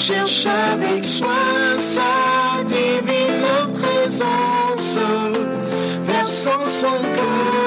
Cherche avec soin sa divine présence, versant son cœur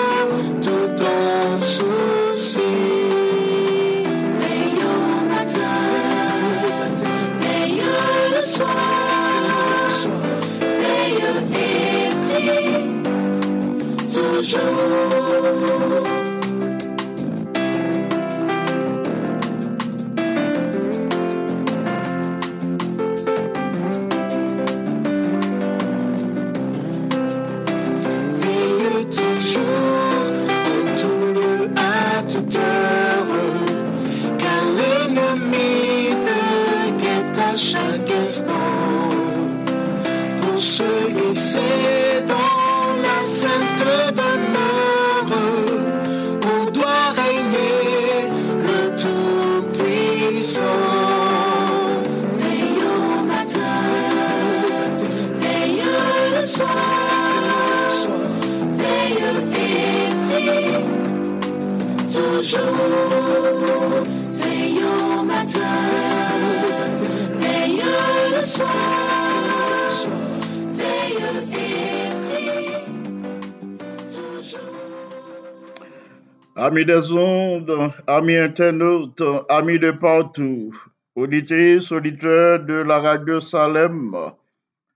Amis des ondes, amis internautes, amis de partout, auditrices, auditeurs de la radio Salem,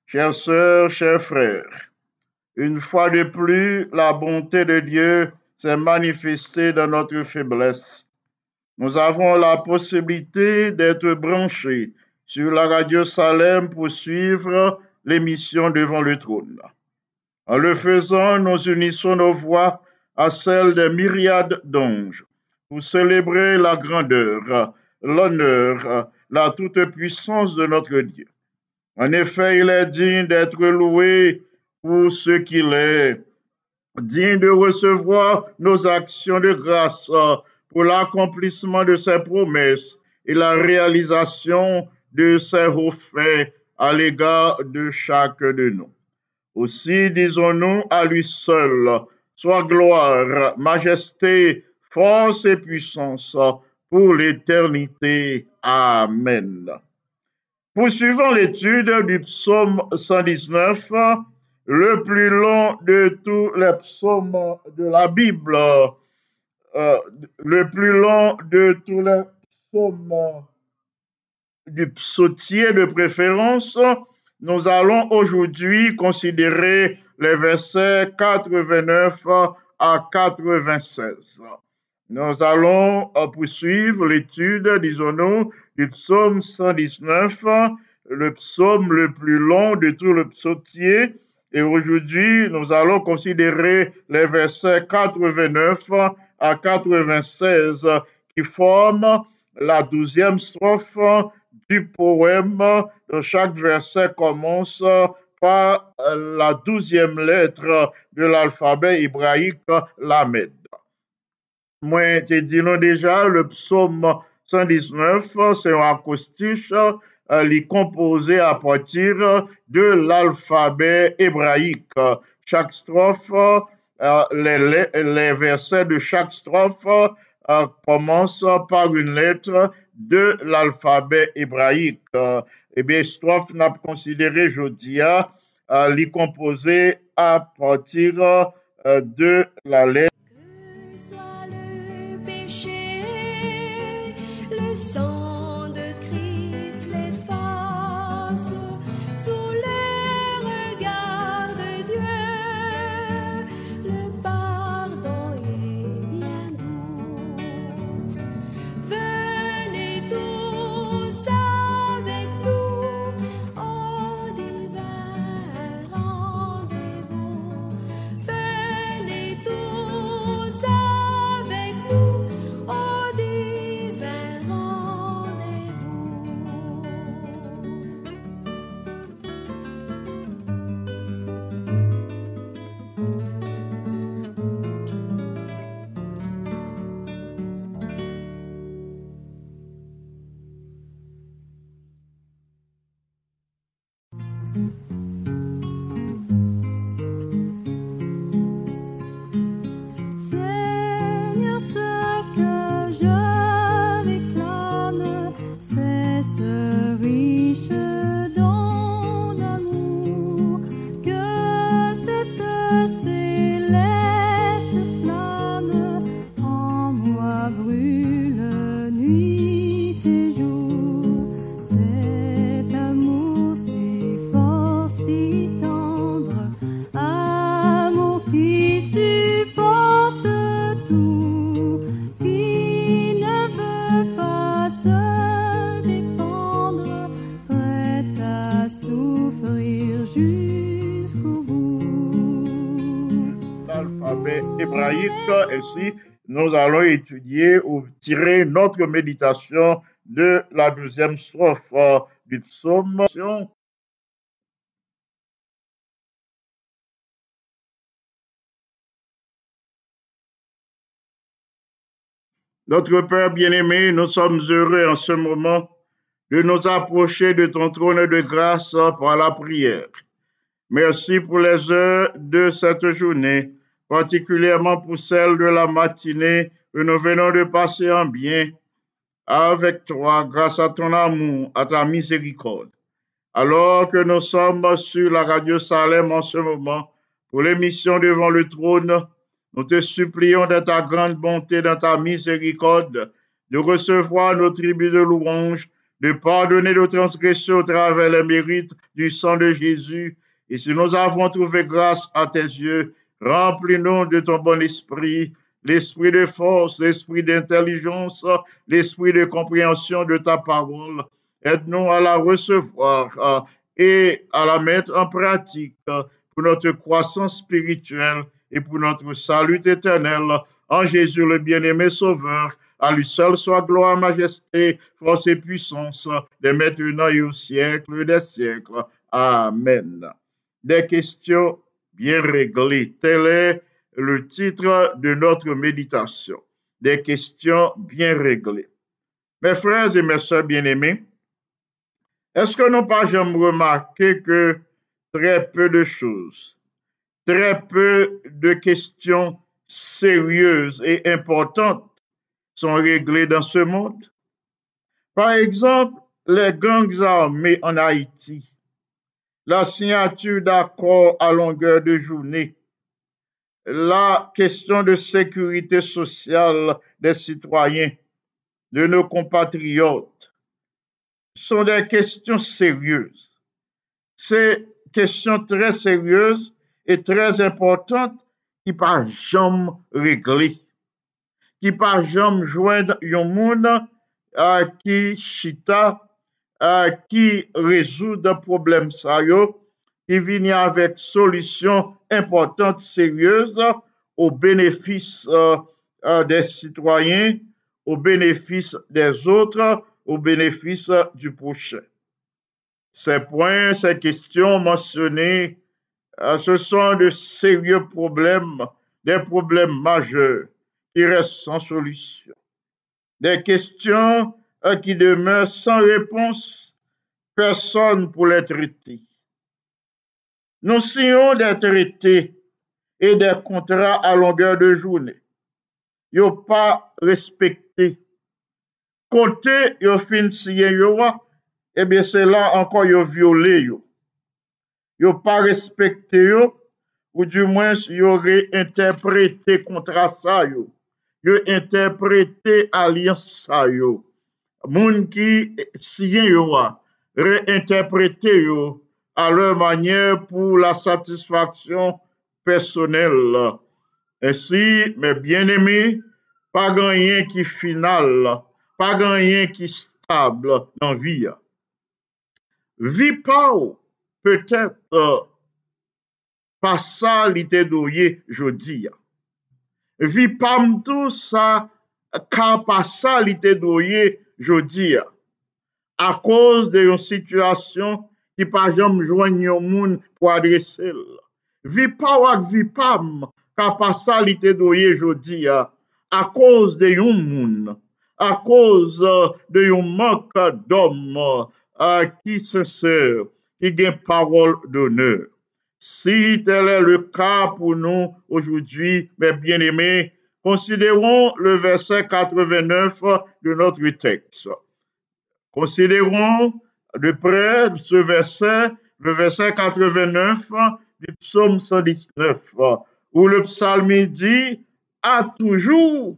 chères sœurs, chers frères, une fois de plus, la bonté de Dieu s'est manifestée dans notre faiblesse. Nous avons la possibilité d'être branchés sur la radio Salem pour suivre l'émission devant le trône. En le faisant, nous unissons nos voix à celles des myriades d'anges pour célébrer la grandeur, l'honneur, la toute-puissance de notre Dieu. En effet, il est digne d'être loué pour ce qu'il est, digne de recevoir nos actions de grâce pour l'accomplissement de ses promesses et la réalisation de ses hauts faits à l'égard de chaque de nous. Aussi disons-nous à lui seul, soit gloire, majesté, force et puissance pour l'éternité. Amen. Poursuivons l'étude du psaume 119, le plus long de tous les psaumes de la Bible, euh, le plus long de tous les psaumes du psautier de préférence. Nous allons aujourd'hui considérer les versets 89 à 96. Nous allons poursuivre l'étude, disons-nous, du psaume 119, le psaume le plus long de tout le psautier. Et aujourd'hui, nous allons considérer les versets 89 à 96 qui forment la douzième strophe du poème. Chaque verset commence par la douzième lettre de l'alphabet hébraïque, Lamed. Moi, te dis-nous déjà, le psaume 119, c'est un acoustiche euh, li composé à partir de l'alphabet hébraïque. Chaque strophe, euh, les, les- versets de chaque strophe euh, commencent par une lettre de l'alphabet hébraïque. Eh bien, strophe n'a pas considéré jeudi, euh, li composé à partir euh, de la lettre hébraïque. Ainsi, nous allons étudier ou tirer notre méditation de la deuxième strophe euh, du psaume. Notre Père bien-aimé, nous sommes heureux en ce moment de nous approcher de ton trône de grâce par la prière. Merci pour les heures de cette journée, particulièrement pour celle de la matinée que nous venons de passer en bien avec toi grâce à ton amour, à ta miséricorde. Alors que nous sommes sur la radio Salem en ce moment pour l'émission devant le trône, nous te supplions de ta grande bonté, de ta miséricorde, de recevoir nos tribus de louange, de pardonner nos transgressions au travers les mérites du sang de Jésus. Et si nous avons trouvé grâce à tes yeux, remplis-nous de ton bon esprit, l'esprit de force, l'esprit d'intelligence, l'esprit de compréhension de ta parole. Aide-nous à la recevoir euh, et à la mettre en pratique pour notre croissance spirituelle et pour notre salut éternel. En Jésus le bien-aimé Sauveur, à lui seul soit gloire, majesté, force et puissance, de maintenant et au siècle des siècles. Amen. Des questions? Bien réglées. Tel est le titre de notre méditation. Des questions bien réglées. Mes frères et mes sœurs bien-aimés, est-ce que nous pas jamais remarqué que très peu de choses, très peu de questions sérieuses et importantes sont réglées dans ce monde? Par exemple, les gangs armés en Haïti, la signature d'accords à longueur de journée, la question de sécurité sociale des citoyens, de nos compatriotes, sont des questions sérieuses. Ces questions très sérieuses et très importantes qui pas jamais réglées qui par exemple joindre un monde euh, qui chita euh, qui résout des problèmes ça qui vient avec solutions importantes sérieuses au bénéfice euh, des citoyens au bénéfice des autres au bénéfice du prochain ces points ces questions mentionnées ce sont de sérieux problèmes des problèmes majeurs qui restent sans solution. Des questions euh, Euh, qui demeure sans réponse, personne pour les traiter. Nous signons des traités et des contrats à longueur de journée. Ils n'ont pas respecté. Côté, ils ont fini eh bien, c'est là encore, ils ont violé. Ils n'ont pas respecté, yo, ou du moins, ils auraient interprété contrat ça. Ils ont interprété alliance ça. Yo. moun ki siyen yo a, reinterprete yo a lè manye pou la satisfaksyon personel. Ensi, mè bien emi, pa ganyen ki final, pa ganyen ki stable nan vi ya. Vi pa ou, petèt, euh, pa sa li te doye jodi ya. Vi pa mtou sa, ka pa sa li te doye jodi ya. A koz de yon situasyon ki pa jom jwen yon moun pou adrese l. Vi pa wak vi pam ka pa sa li te doye jodi ya. A koz de yon moun, a koz de yon mank d'om uh, ki sese, ki gen parol d'oneur. Si tel est le cas pour nous aujourd'hui, mes bien-aimés, considérons le verset 89 de notre texte. Considérons de près ce verset, le verset 89 du psaume 119, où le psalmiste dit, à toujours,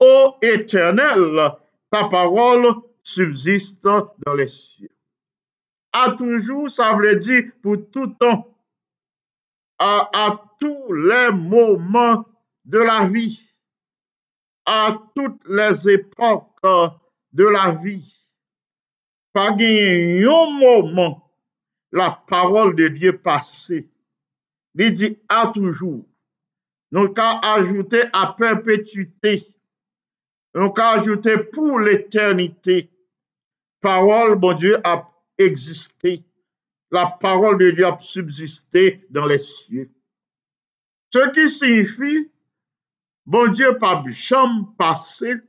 ô éternel, ta parole subsiste dans les cieux. À toujours, ça veut dire pour tout temps à, tous les moments de la vie, à toutes les époques de la vie. Pas un moment, la parole de Dieu passée. Il dit à toujours. nous qu'à ajouter à perpétuité, nous qu'à ajouter pour l'éternité. Parole, bon Dieu, a existé. La parole de Dieu a subsisté dans les cieux. Ce qui signifie, Bon Dje pap jom pase,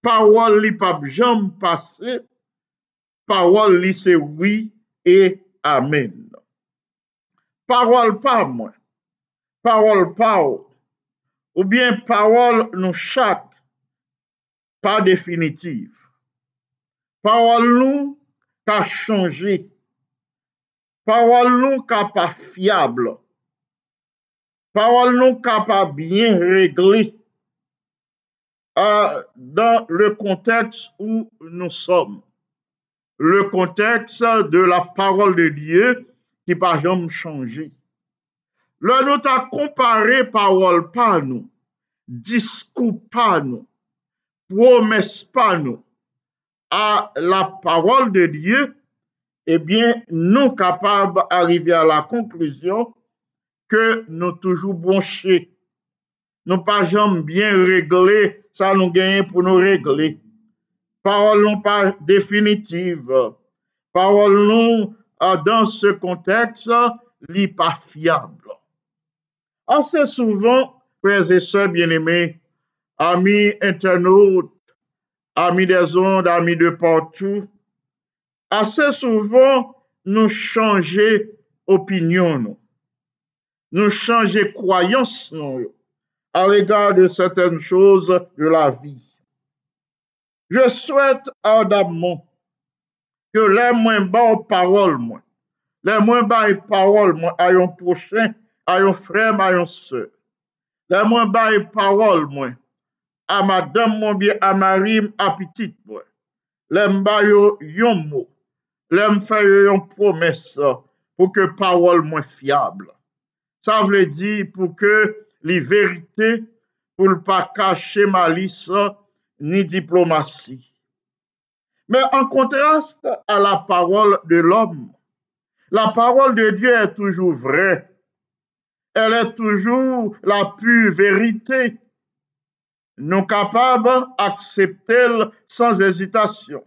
pawol li pap jom pase, pawol li se oui e amen. Pawol pa mwen, pawol pa ou, ou bien pawol nou chak, pa definitiv. Pawol nou ka chanje, pawol nou ka pa fiable, parol nou kapab bien regli euh, dan le konteks ou nou som. Le konteks de la parol de Diyo ki pa jom chanji. Le nou ta kompare parol pa nou, diskou pa nou, promes pa nou, a la parol de Diyo, ebyen eh nou kapab arrive a la konklusyon que nous toujours branchés. Nous pas jamais bien réglé, ça nous gagne pour nous régler. Parole non pas définitive. Parole non ah, dans ce contexte, n'est pas fiable. Assez souvent, frères et sœurs bien-aimés, amis internautes, amis des ondes, amis de partout, assez souvent, nous changeons opinion, nous, nous changer croyance non, à l'égard de certaines choses de la vie. Je souhaite ardemment que les moins bas paroles, moi, les moins bas paroles, moi, à un prochain, à un frère, à une soeur. Les moins bas paroles, moi, à madame, mon bien, à Marie, à petite, moi. Les yo yon mot, les faire yon promesse pour que parole moins fiable. Ça veut dire pour que les vérités, pour ne pas cacher malice ni diplomatie. Mais en contraste à la parole de l'homme, la parole de Dieu est toujours vraie. Elle est toujours la pure vérité. Nous capables d'accepter sans hésitation.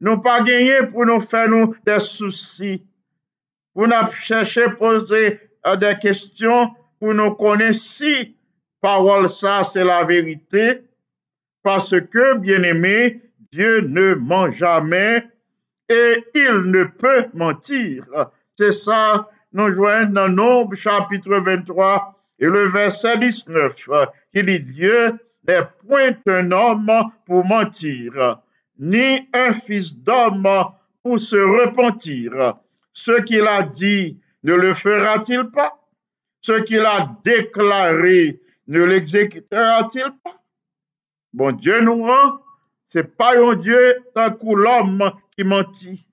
Nous pas gagner pour nous faire nous des soucis, pour nous chercher poser des questions, pour nous connaître si parole ça c'est la vérité, parce que, bien aimé, Dieu ne ment jamais et il ne peut mentir. C'est ça, nous joignons dans Nombre chapitre 23 et le verset 19 qui dit Dieu n'est point un homme pour mentir, ni un fils d'homme pour se repentir. Ce qu'il a dit, ne le fera-t-il pas Ce qu'il a déclaré, ne l'exécutera-t-il pas Bon Dieu nous rend, c'est pas un Dieu tant que l'homme qui mentit.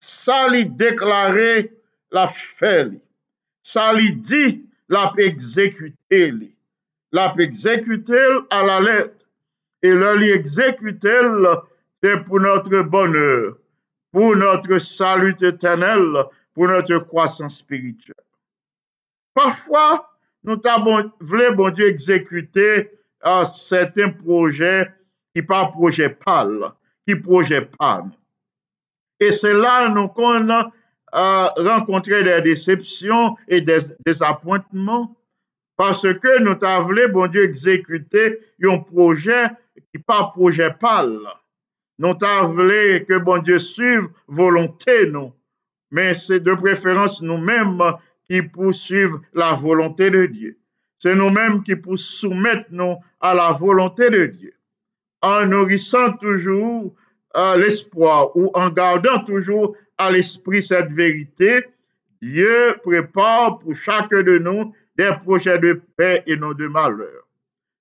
Ça lui déclaré, la fait. Ça lui dit, l'a exécuté. L'a exécuté à la lettre. Et l'a exécuté, c'est pour notre bonheur, pour notre salut éternel, pour notre croissance spirituelle. Parfois, nous avons voulu, bon Dieu, exécuter à certains projets qui pas projet pâle, qui projet pas. Et c'est là nous qu'on a euh, rencontré des déceptions et des désappointements parce que nous avons bon Dieu, exécuter un projet qui pas projet pâle. Nous avons que bon Dieu suive volonté nous, mais c'est de préférence nous-mêmes qui poursuivent la volonté de Dieu. C'est nous-mêmes qui pour soumettre nous à la volonté de Dieu. En nourrissant toujours euh, l'espoir ou en gardant toujours à l'esprit cette vérité, Dieu prépare pour chacun de nous des projets de paix et non de malheur.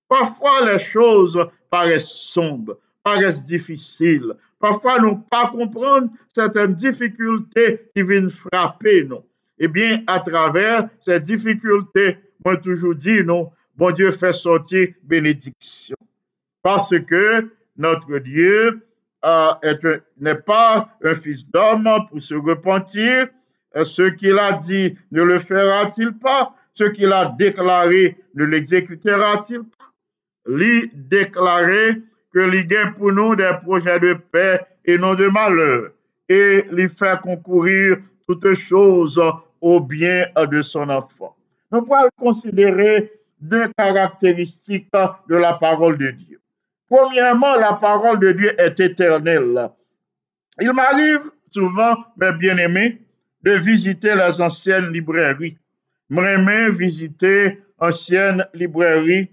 Parfois, les choses paraissent sombres, paraissent difficiles. Parfois, nous pas comprendre certaines difficultés qui viennent frapper nous. Eh bien, à travers ces difficultés, moi toujours dit, non, bon Dieu fait sortir bénédiction. Parce que notre Dieu euh, n'est pas un fils d'homme pour se repentir. Ce qu'il a dit, ne le fera-t-il pas? Ce qu'il a déclaré ne l'exécutera-t-il pas? Lui déclarer que gagne pour nous des projets de paix et non de malheur, et lui faire concourir toutes choses au bien de son enfant. Nous pouvons considérer deux caractéristiques de la parole de Dieu. Premièrement, la parole de Dieu est éternelle. Il m'arrive souvent, mes bien-aimés, de visiter les anciennes librairies. M'aimer visiter anciennes librairies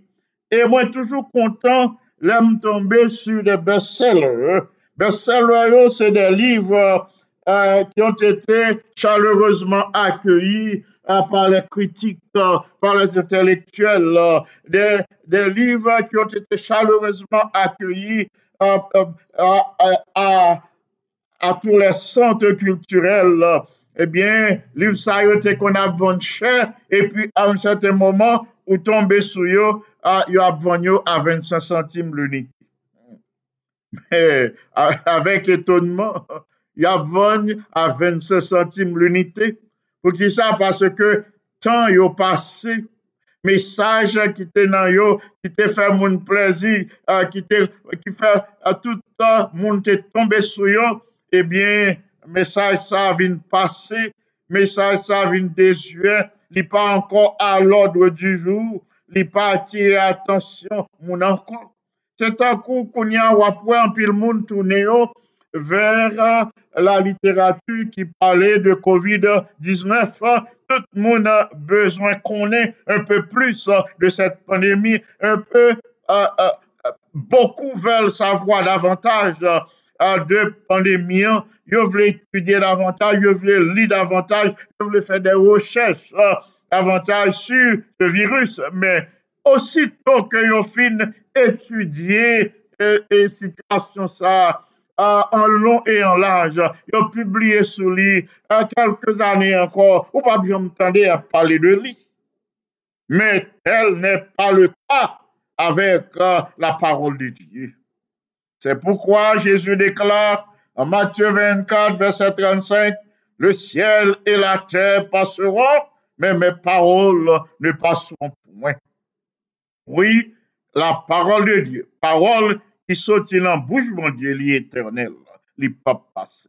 et moi toujours content lèm tombe su de best-seller. Best-seller yo, se de liv euh, ki ont ete chaleureusement akyeyi euh, par le kritik, euh, par les intellectuels, de, de liv ki ont ete chaleureusement akyeyi a tou les centres kulturels. Ebyen, eh liv sa yo te kon ap vanchè, epi an certain moment, ou tombe sou yo, a, yo ap vanyo a 25 centime l'unité. Avèk etonman, yo ap vanyo a 25 centime l'unité. Pou ki sa, parce ke tan yo pase, mesaj ki te nan yo, eh ki te fè moun plezi, ki, ki fè touta moun te tombe sou yo, ebyen, mesaj sa vin pase, mesaj sa vin desue, li pa ankon a l'odre du jour, li pa atire atensyon moun ankon. Se takou koun ya wapwe anpil moun toune yo ver euh, la literatu ki pale de COVID-19. Tout moun bezwen konen un peu plus euh, de set pandemi, un peu, uh, uh, beaucoup vel savoi davantage uh, de pandemi an. Yo vle etudye davantage, yo vle li davantage, yo vle fe de rochèche. Davantage sur ce virus. Mais aussitôt que ils fin étudier et, et situation ça euh, en long et en large, ils ont publié sur lui euh, quelques années encore, ou pas bien m'entendre à parler de lui. Mais tel n'est pas le cas avec euh, la parole de Dieu. C'est pourquoi Jésus déclare en Matthieu 24, verset 35, Le ciel et la terre passeront, mais mes paroles ne passeront point. Oui, la parole de Dieu, parole qui sortit dans la bouche de Dieu, l'éternel, n'est pas passé.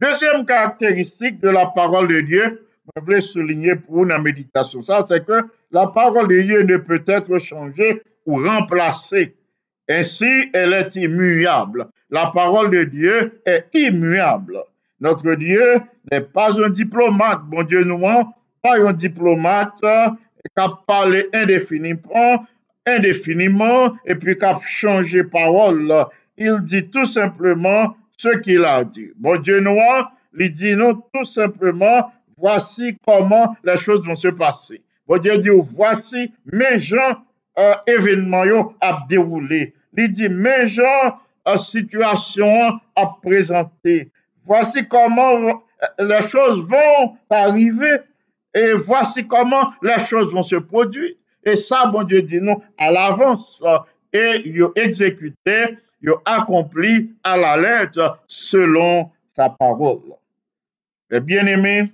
Deuxième caractéristique de la parole de Dieu, je voulais souligner pour une méditation, c'est que la parole de Dieu ne peut être changée ou remplacée. Ainsi, elle est immuable. La parole de Dieu est immuable. Notre Dieu n'est pas un diplomate. Bon Dieu, nous, pa yon diplomate kap pale indéfiniment, indéfiniment, epi kap chanje parol. Il di tout simplement ce qu'il a dit. Bon Dieu noir, li di nou tout simplement, voici comment les choses vont se passer. Bon Dieu di ou, voici mes gens euh, événements yon ap déroulé. Li di, mes gens euh, situation ap présenté. Voici comment euh, les choses vont arriver et voici comment les choses vont se produire. Et ça, bon Dieu dit nous à l'avance. euh, Et il exécuté, il accompli à la lettre selon sa parole. Mes bien-aimés,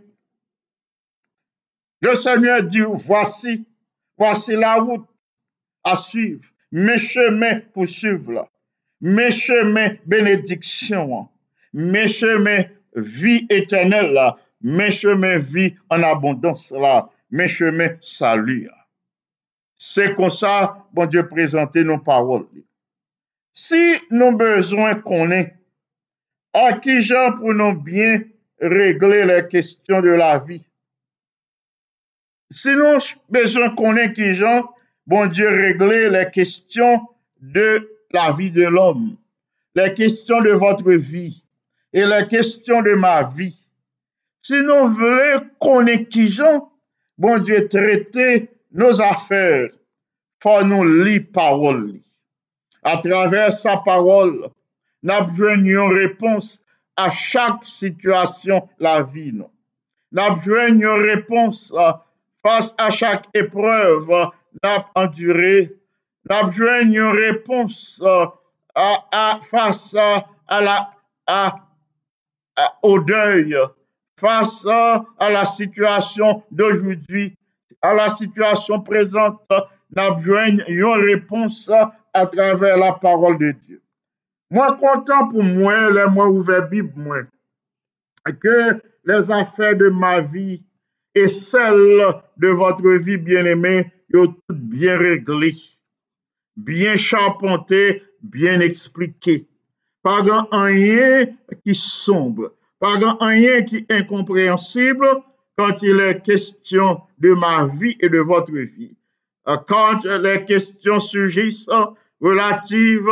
le Seigneur dit, voici, voici la route à suivre, mes chemins pour suivre, mes chemins bénédiction, mes chemins vie éternelle, men chemen vi an abondans la, men chemen salu ya. Se kon sa, bon Diyo prezante nou parol li. Si nou bezwen konen, a ki jan pou nou bien regle le kestyon de la vi. Si nou bezwen konen ki jan, bon Diyo regle le kestyon de la vi de l'om, le kestyon de votre vi, e le kestyon de ma vi. Si nou vle konen ki jan, bon diye trete nou afer, fò nou li parol li. A traver sa parol, nap jwen yon repons a chak situasyon la vi nou. Nap jwen yon repons euh, fas a chak epreuve nap endure. Nap jwen yon repons fas a la a, a, a, o deuil. Face à, la situation d'aujourd'hui. à la situation présente, n'a une réponse à travers la parole de Dieu. Moi, content pour moi, les moi ouvert Bible, moi, que les affaires de ma vie et celles de votre vie bien-aimée, sont toutes bien réglées, bien charpentées, bien expliquées. Pas rien qui sombre, pas rien qui est incompréhensible quand il est question de ma vie et de votre vie. Quand les questions surgissent relatives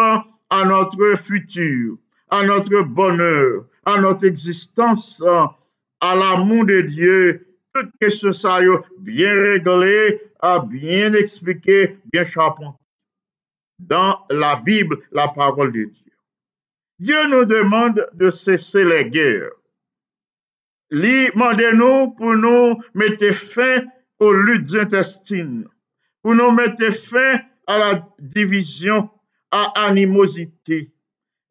à notre futur, à notre bonheur, à notre existence, à l'amour de Dieu, toutes questions ça bien réglées, bien expliquées, bien charpentées. Dans la Bible, la parole de Dieu. Dieu nous demande de cesser les guerres. Li mande nou pou nou mette fin ou lut intestine, pou nou mette fin a la divizyon, a animosite,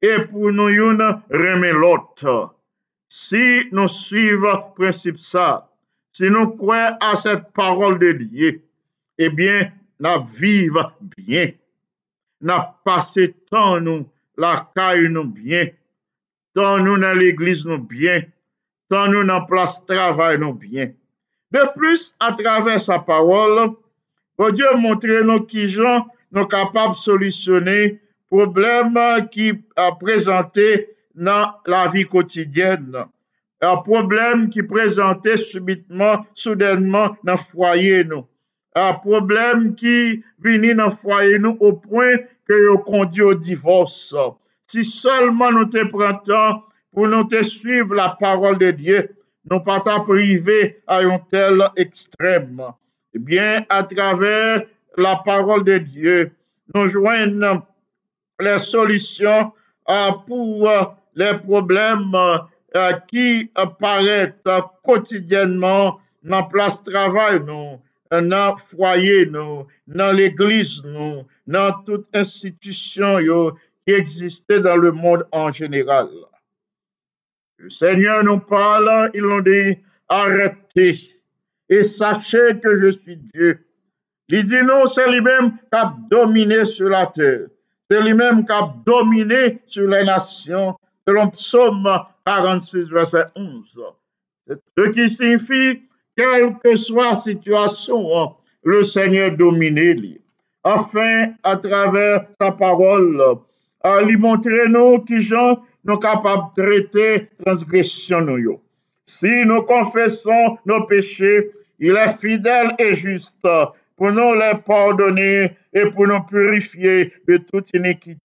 e pou nou yon reme lot. Si nou suive prinsip sa, si nou kwe a set parol de liye, ebyen eh na vive bien, na pase tan nou, la kaye nou bien, tan nou nan l'eglise nou bien, tan nou nan plas travay nou byen. De plus, bon a travè sa parol, bo Diyo montre nou ki jan nou kapab solisyonè problem ki a prezante nan la vi kotidyen. A problem ki prezante subitman, soudenman nan fwaye nou. A problem ki vini nan fwaye nou ou pwen ke yo kondi yo divos. Si solman nou te prantan pou nou te suiv la parol de Diyo, nou pa ta prive a yon tel ekstrem. Ebyen, eh a traver la parol de Diyo, nou jwen le solisyon pou le problem ki paret kotidyenman nan plas travay nou, nan fwaye nou, nan l'eglise nou, nan tout institisyon yo ki egziste dan le moun an jeneral. Le Seigneur nous parle, il nous dit, arrêtez et sachez que je suis Dieu. Il dit non, c'est lui-même qui a dominé sur la terre. C'est lui-même qui a dominé sur les nations, selon Psaume 46, verset 11. Ce qui signifie, quelle que soit la situation, le Seigneur domine. Afin, à travers sa parole, à lui montrer nous qui nous capables de traiter transgression nous. Si nous confessons nos péchés, il est fidèle et juste pour nous les pardonner et pour nous purifier de toute iniquité.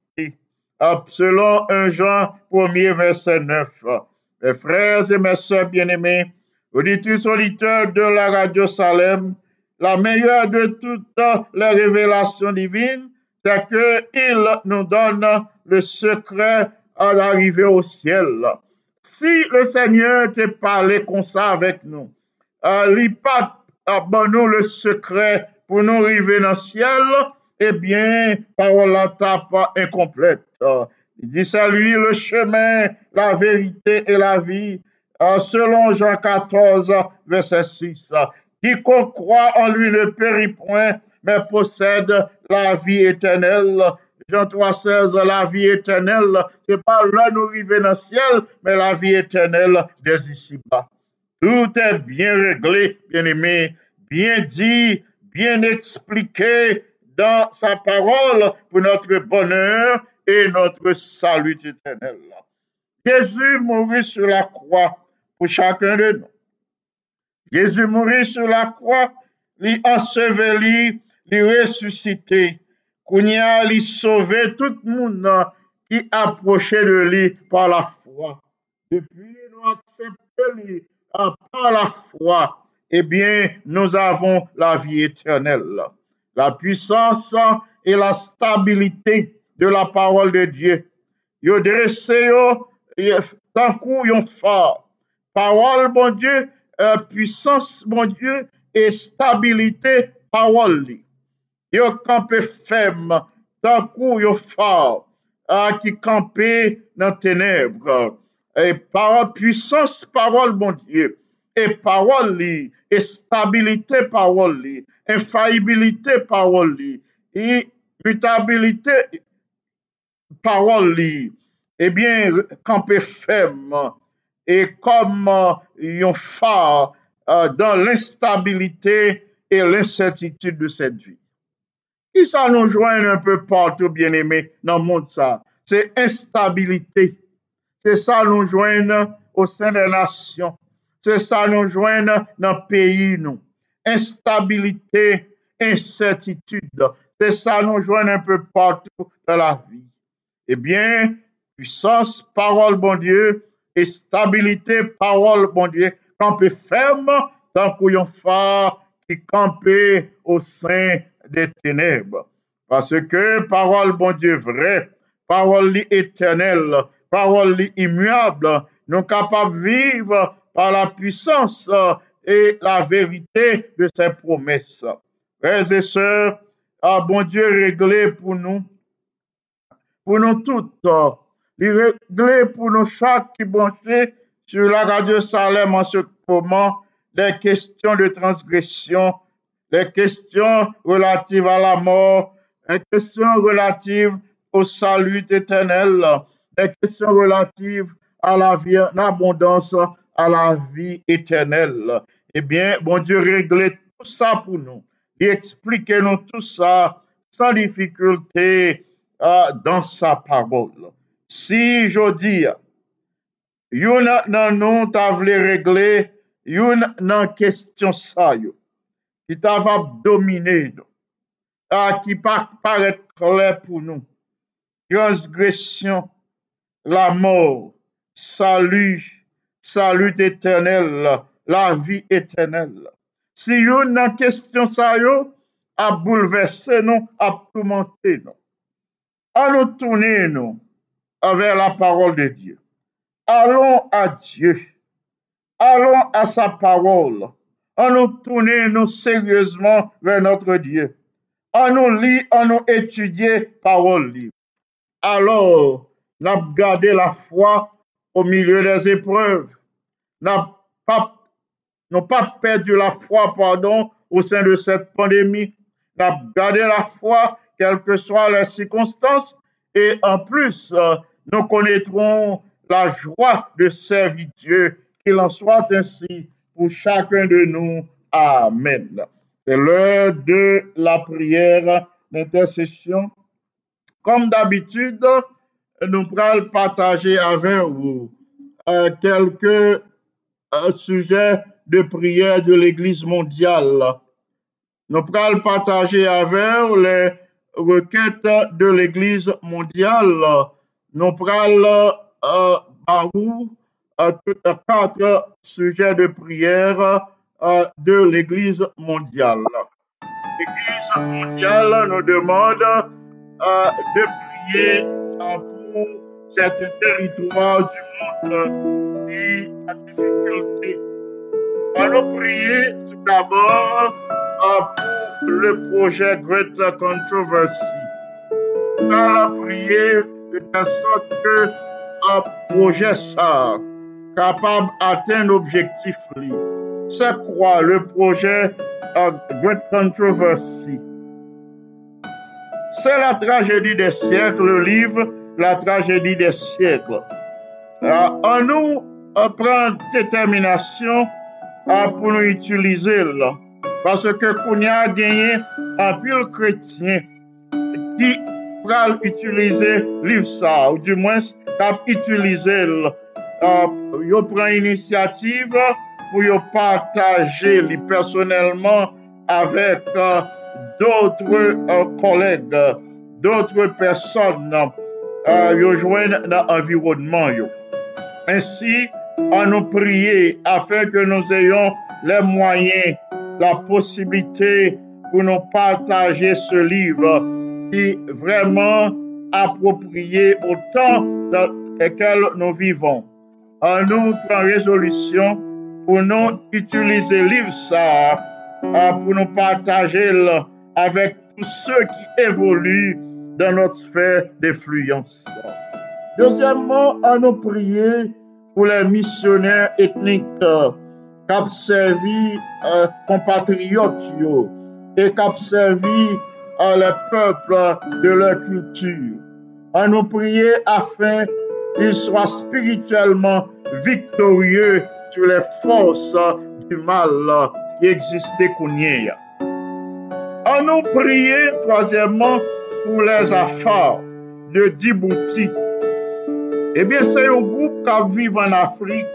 Selon 1 Jean 1er verset 9. Mes frères et mes sœurs bien-aimés, auditeurs auditeurs de la radio Salem, la meilleure de toutes les révélations divines, c'est qu'il nous donne le secret à l'arrivée au ciel. Si le Seigneur te parlait comme ça avec nous, euh, pas nous le secret pour nous arriver dans le ciel, eh bien, parole la tape incomplète. Il dit, c'est lui le chemin, la vérité et la vie, euh, selon Jean 14, verset 6. Quiconque croit en lui ne périt point, mais possède la vie éternelle. Jean 3, 16, la vie éternelle, c'est pas là nous arriver dans le ciel, mais la vie éternelle des ici-bas. Tout est bien réglé, bien aimé, bien dit, bien expliqué dans sa parole pour notre bonheur et notre salut éternel. Jésus mourit sur la croix pour chacun de nous. Jésus mourit sur la croix, lui enseveli, lui ressuscité, Kounia li sauvé tout moun nan ki aproche de li par la fwa. Depi nou aksepte li ah, par la fwa, ebyen eh nou avon la vi eternel. La puissance et la stabilité de la parole de Dieu. Yo dresse yo eh, tankou yon fort. Parole, bon Dieu, euh, puissance, bon Dieu, et stabilité, parole li. yo kampe fem, tankou yo faw, a ki kampe nan tenebre. E parol, puissance parol bon Diyo, e parol li, e stabilite parol li, e fayibilite parol li, e mutabilite parol li, eh ebyen kampe fem, e kom e, yon faw, Uh, e, dan l'instabilite et l'incertitude de cette vie. Ki sa nou jwen un peu partou, bien eme, nan moun sa? Se instabilite. Se sa nou jwen ou sen de nasyon. Se sa nou jwen nan peyi nou. Instabilite, incertitude. Se sa nou jwen un peu partou de la vi. Ebyen, eh puissance, parol bon Diyo, e stabilite, parol bon Diyo, kampe ferme, tankou yon fa, ki kampe ou sen des ténèbres. Parce que parole bon Dieu vrai, parole éternelle, parole immuable, nou kapap vive par la puissance et la vérité de ses promesses. Frères et sœurs, a bon Dieu réglé pou nou, pou nou tout, li réglé pou nou chak ki bonche sur la radio Salem en ce moment, les questions de transgression, les questions relatives à la mort, les questions relatives au salut éternel, les questions relatives à la vie en abondance, à la vie éternelle. Eh bien, bon Dieu réglait tout ça pour nous. Il expliquait nous tout ça sans difficulté euh, dans sa parole. Si je dis, yon nan nou ta vle regle, yon nan question sa yo. ki ta va domine nou, a ki pa paret kler pou nou, transgresyon, la mor, salu, salut etenel, la vi etenel. Si yon nan kestyon sa yo, a bouleverse nou, a toumante nou. A nou tourne nou avè la parol de Diyo. Allons à Dieu. Allons à sa parole. On nous tourner nous sérieusement vers notre Dieu. On nous lit, on nous étudier parole libre. Alors, n'a gardé la foi au milieu des épreuves. N'a pas, pas perdu la foi, pardon, au sein de cette pandémie. N'a gardé la foi, quelles que soient les circonstances. Et en plus, nous connaîtrons la joie de servir Dieu. Qu'il en soit ainsi pour chacun de nous. Amen. C'est l'heure de la prière d'intercession. Comme d'habitude, nous pourrons partager avec vous euh, quelques euh, sujets de prière de l'Église mondiale. Nous pourrons partager avec vous les requêtes de l'Église mondiale. Nous pourrons euh, quatre sujets de prière euh, de l'Église mondiale. L'Église mondiale nous demande euh, de prier euh, pour certains territoires du monde qui ont difficulté. On nous prier tout d'abord euh, pour le projet Great Controversy. On va prier de telle sorte que un projet ça kapab aten objektif li. Se kwa le proje a great controversy. Se la tragédie des siècles, le livre La tragédie des siècles. An nou pren determinasyon pou nou itilize lè. Pase ke konya genye apil kretien ki pral itilize liv sa, ou di mwens kap itilize lè. uh, yo pran inisiativ pou yo partaje li personelman avèk uh, doutre uh, koleg, doutre person euh, yo jwen nan environman yo. Ensi, an nou priye afèn ke nou zeyon le mwayen, la posibilite pou nou partaje se liv ki vreman apropriye ou tan ekel nou vivon. an nou pran rezolisyon pou nou itilize liv sa pou nou pataje l avèk tout se ki evolu dan not sfer de fluyans. Dezyèmman, an nou priye pou le misyonèr etnik kap servi kompatriot yo e kap servi le peuple de lè kultur. An nou priye afin il soit spirituellement victorieux sur les forces du mal qui existaient hier. À nous prier, troisièmement, pour les affaires de Djibouti. Eh bien, c'est un groupe qui vit en Afrique,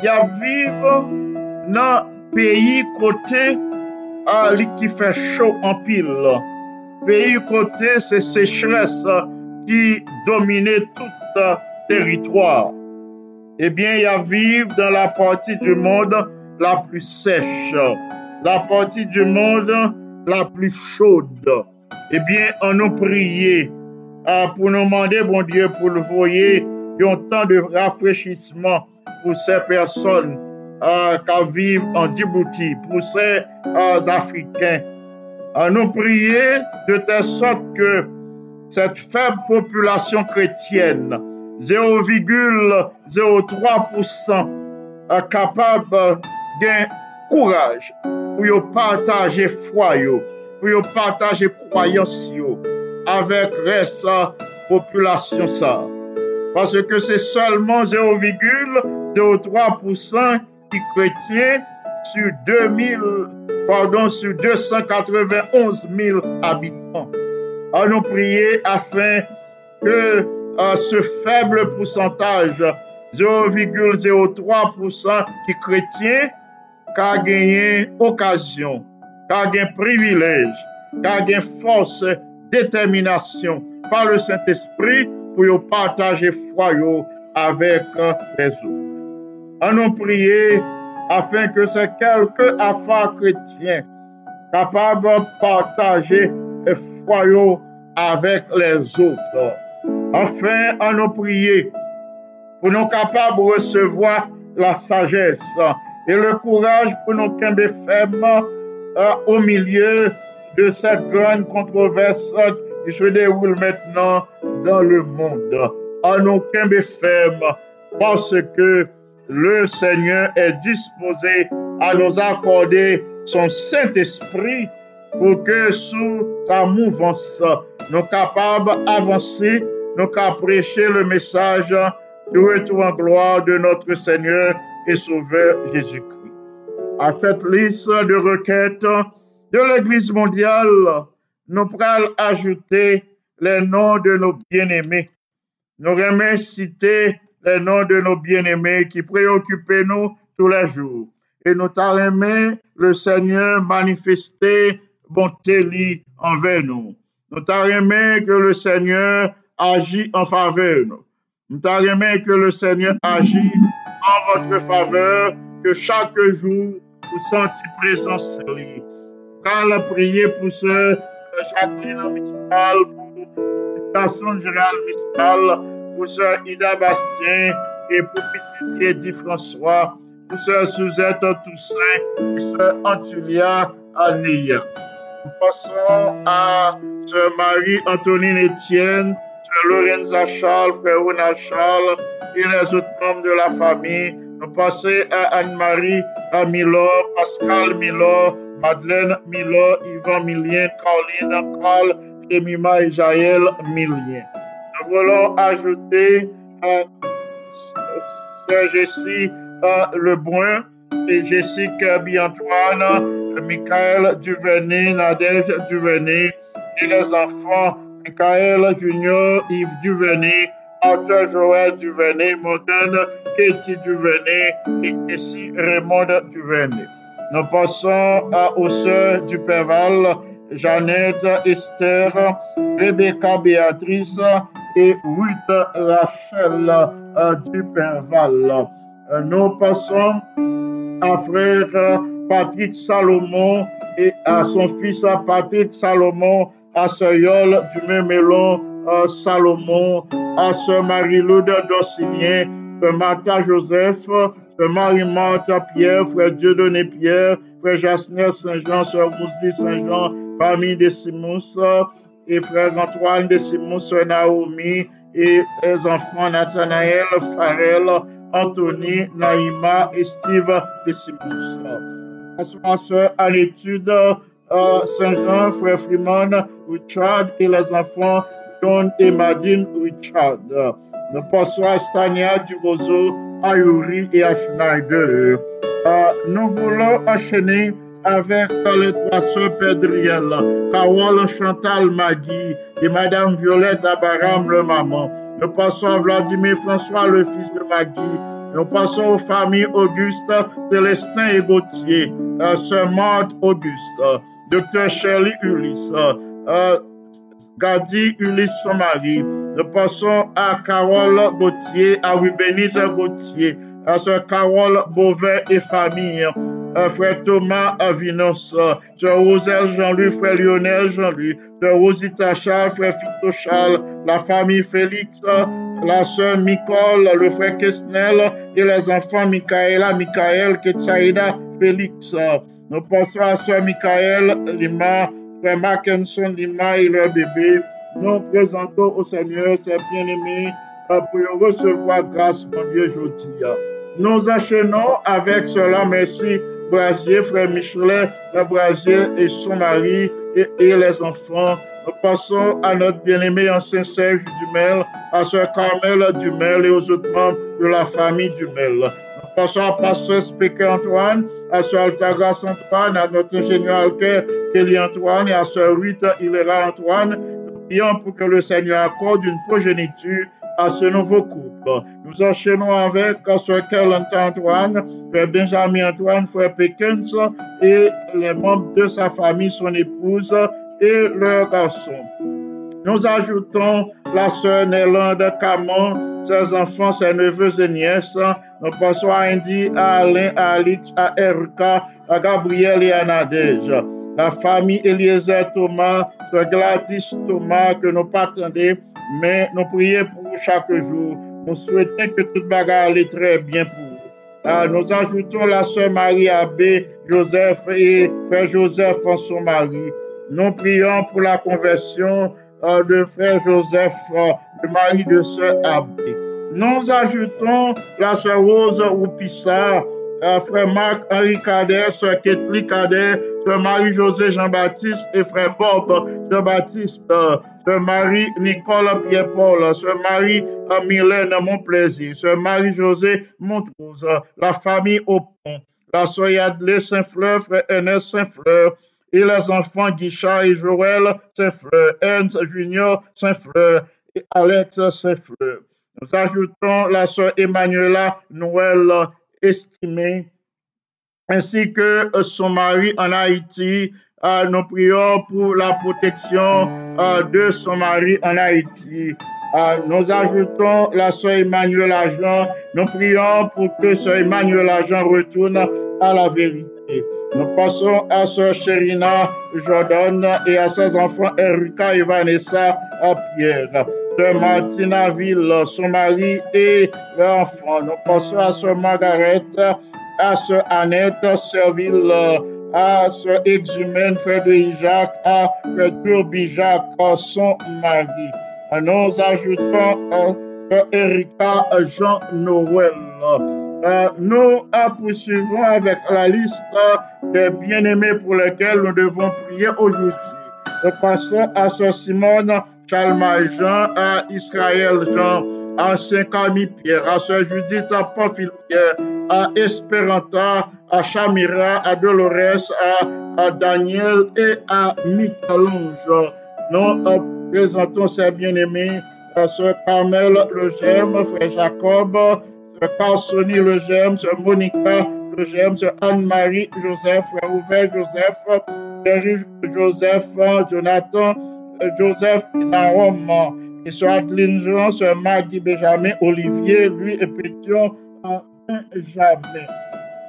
qui vit dans peyi kote a li ki fè chou an pil. Peyi kote se sechres ki domine tout teritoir. Ebyen, ya vive dan la parti du monde la plus sech. La parti du monde la plus chaude. Ebyen, an nou priye Ah, pou nou mande, bon Dieu, pou nou voye yon tan de rafrechisman pou se person ka vive an Djibouti, pou se Afriken. Nou priye de te sot ke Cette faible population chrétienne, 0,03% capable d'un courage pour partager foi, pour partager croyance avec reste population ça. Parce que c'est seulement 0,03% qui chrétien sur 2000, pardon, sur 291 000 habitants. An nou priye afin ke se feble pousantaj 0,03% ki kretien ka genyen okasyon, ka genyen privilej, ka genyen fòsè détermination par le Saint-Esprit pou yo partaje fwa yo avèk les autres. Anon priye afin ke se kelke afa kretien kapab partaje fwa yo avèk les autres. Afin anon priye pou nou kapab recevoa la sagesse et le courage pou nou kembe fèm au milieu de cette grande controverse qui se déroule maintenant dans le monde. En aucun ferme, parce que le Seigneur est disposé à nous accorder son Saint-Esprit pour que sous sa mouvance, nous capables d'avancer, nous capables prêcher le message du retour en gloire de notre Seigneur et Sauveur Jésus-Christ. À cette liste de requêtes, de l'Église mondiale, nous pourrons ajouter les noms de nos bien-aimés. Nous remercions citer les noms de nos bien-aimés qui préoccupent nous tous les jours. Et nous t'arrêmons le Seigneur manifester bonté envers nous. Nous t'arrêmons que le Seigneur agit en faveur nous. Nous que le Seigneur agit en votre faveur, que chaque jour vous sentez présence lui la prier pour ce Jacqueline Mistal, pour Station Gérald Mistal, pour ce Ida Bastien et pour Petit Eddie François, pour ce Suzette Toussaint, pour ce Antulia Anilla. Passons à Marie-Antonine Etienne, ce Lorenza Charles, frère Charles et les autres membres de la famille. Nous passons à Anne-Marie Milor, Pascal Milor, Madeleine Milo, Yvan Milien, Caroline Carl, Emima et Jaël Milien. Nous voulons ajouter euh, Jessie Lebrun et Jessie Kirby-Antoine, Michael Duvernay, Nadège Duvernay et les enfants Michael Junior, Yves Duvernay, Arthur Joël Duvernay, Morgane Katie Duvernay et Jessie Raymond Duvernay. Nous passons aux sœurs du Jeannette, Esther, Rebecca Béatrice et Ruth Rachel euh, du Perval. Nous passons à frère Patrick Salomon et à son fils Patrick Salomon, à sœur Yol du Mémélon euh, Salomon, à sœur Marie-Loude Dossilien, Martha Joseph, Frère Marie-Marthe Pierre, frère Dieudonné Pierre, frère Jasner Saint-Jean, soeur Rousy Saint-Jean, famille de Simons, et frère Antoine de Simons, soeur Naomi, et les enfants Nathanaël, Farel, Anthony, Naïma et Steve Decimus. Bonsoir, sœur en étude, euh, Saint-Jean, frère Freeman, Richard et les enfants John et Madine Richard. Nous passons à Stania Durozo, à Yuri et à Schneider. Euh, nous voulons enchaîner avec les trois sœurs Pedriel, Carole Chantal Magui et Madame Violette Abaram, le maman. Nous passons à Vladimir François, le fils de Magui. Nous passons aux familles Auguste, Célestin et Gauthier, euh, Sœur Marthe Auguste, Docteur Shirley Ulysse, euh, Gadi Ulysse son mari. Nous passons à Carole Gauthier, à Rubénite Gauthier, Sœur Carole Beauvais et famille. Euh, frère Thomas Avinos, Sœur Roselle Jean-Louis, frère Lionel Jean-Louis, Sœur Rosita Charles, frère Fito Charles, la famille Félix, la sœur Nicole, le frère Kesnel et les enfants Michaela, Michael, Ketsaïda, Félix. Nous passons à sœur Michael Lima, frère Mackinson Lima et leur bébé. Nous présentons au Seigneur ses bien-aimés pour recevoir grâce, mon Dieu, aujourd'hui. Nous enchaînons avec cela, merci, Brasier, frère Michelet, Brasier et son mari et, les enfants. Nous passons à notre bien-aimé ancien Serge Dumel, à sœur Carmel Dumel et aux autres membres de la famille Dumel. Nous passons à pasteur Spéquet Antoine, à sœur Altagas Antoine, à notre ingénieur Alker Kelly Antoine et à sœur Rita Hilera Antoine. Nous prions pour que le Seigneur accorde une progéniture à ce nouveau couple. Nous enchaînons avec Sœur Kerlanta Antoine, Frère Benjamin Antoine, Frère Pékins et les membres de sa famille, son épouse et leur garçon. Nous ajoutons la sœur Nélande Camon, ses enfants, ses neveux et nièces. Nous passons à Indy, à Alain, à Alix, à Erika, à Gabriel et à Nadège. La famille Eliezer Thomas, sœur Gladys Thomas, que nous pas mais nous prions pour nous chaque jour. Nous souhaitons que toute bagarre allait très bien pour vous. Ah, nous ajoutons la sœur Marie Abbé, Joseph et frère Joseph en son mari. Nous prions pour la conversion euh, de frère Joseph, ah, euh, le mari de sœur Abbé. Nous ajoutons la sœur Rose Roupissard, euh, ah, frère Marc Henri Cadet, sœur Ketli Cadet, sœur Marie-José Jean-Baptiste et frère Bob Jean-Baptiste. Sœur Marie-Nicole Pierre-Paul, sœur Marie-Mylène Monplaisir, sœur Marie-José Montrose, la famille au pont, la sœur Yadley Saint-Fleur, frère Ernest Saint-Fleur, et les enfants Guichard et Joël Saint-Fleur, Ernst Junior Saint-Fleur et Alex Saint-Fleur. Nous ajoutons la sœur Emmanuela Noël estimée, ainsi que son mari en Haïti. Euh, nous prions pour la protection euh, de son mari en Haïti. Euh, nous ajoutons la sœur Emmanuel Agent. Nous prions pour que sœur Emmanuel Agent retourne à la vérité. Nous passons à sœur Sherina Jordan et à ses enfants Erika et Vanessa à Pierre. Sœur Martina Ville, son mari et leur enfant. Nous passons à sœur Margaret, à sœur Annette Serville, à sœur Exumène, frère de Jacques, à frère Turbi Jacques, son mari. Nous ajoutons à sœur Erika Jean-Noël. Euh, nous poursuivons avec la liste des bien-aimés pour lesquels nous devons prier aujourd'hui. Nous passons à sœur Simone Chalma Jean, à Israël Jean, à Saint-Camille Pierre, à sœur Judith Pamphile Pierre, à Esperanta, à Chamira, à Dolores, à, à Daniel et à Michel-Ange. Nous euh, présentons ces bien-aimés, à sœur Carmel Le Gemme, frère Jacob, sœur Carsoni Le Gemme, sœur Monica Le Gemme, sœur Anne-Marie Joseph, frère Ouvert Joseph, Joseph, Jonathan Joseph Naom, et Adeline Jean, sœur Maggie Benjamin, Olivier, lui et Pétion Benjamin.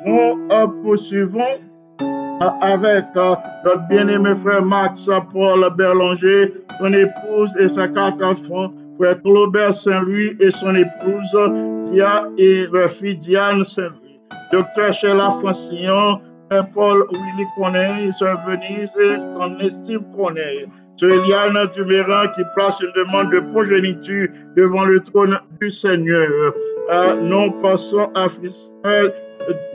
Nous euh, poursuivons euh, avec euh, notre bien-aimé frère Max Paul Berlanger, son épouse et sa quatre enfants, frère Claubert Saint-Louis et son épouse Dia et leur fille Diane Saint-Louis, docteur Sheila Francillon, frère Paul Willy Corneille, sœur Venise et son Steve Corneille, Sœur Eliane Duméran qui place une demande de progéniture devant le trône du Seigneur. Nous passons à Fristel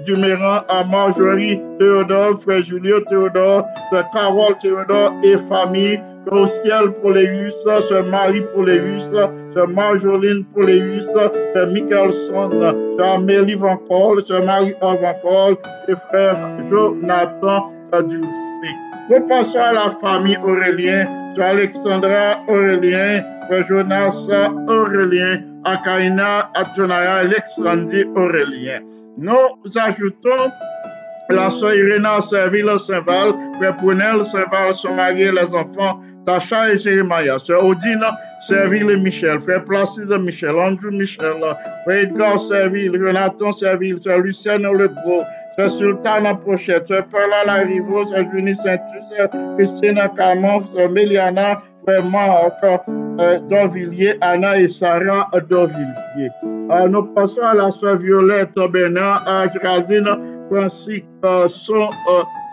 Duméran, à Marjorie Théodore, frère Julio Théodore, frère Carole Théodore et famille. Au ciel pour les Hus, sœur Marie pour les Hus, sœur Marjoline pour les Hus, sœur Michelson, sœur Amélie Van Col, sœur Marie-Anne Van Col et frère Jonathan Dulcé. Passons à la famille Aurélien, sœur Alexandra Aurélien, Jonas Aurélien, Akaina Adjonaya Alexandrie Aurélien. Nous ajoutons la sœur Irina Serville Saint-Val, Prunel Saint-Val, son mari et les enfants, Tacha et Jérémia, sœur Odine Serville Michel, frère Placide Michel, Andrew Michel, frère Edgar Serville, Jonathan Serville, sœur Lucienne Legros, sœur Sultana Pochette, sœur Paula Larivo, sœur Junie Saint-Tus, sœur Christine Camon, sœur Méliana, Marc euh, Dorvillier, Anna et Sarah Dorvillier. Euh, nous passons à la sœur Violette Bernard, à Géraldine Francis, euh, son,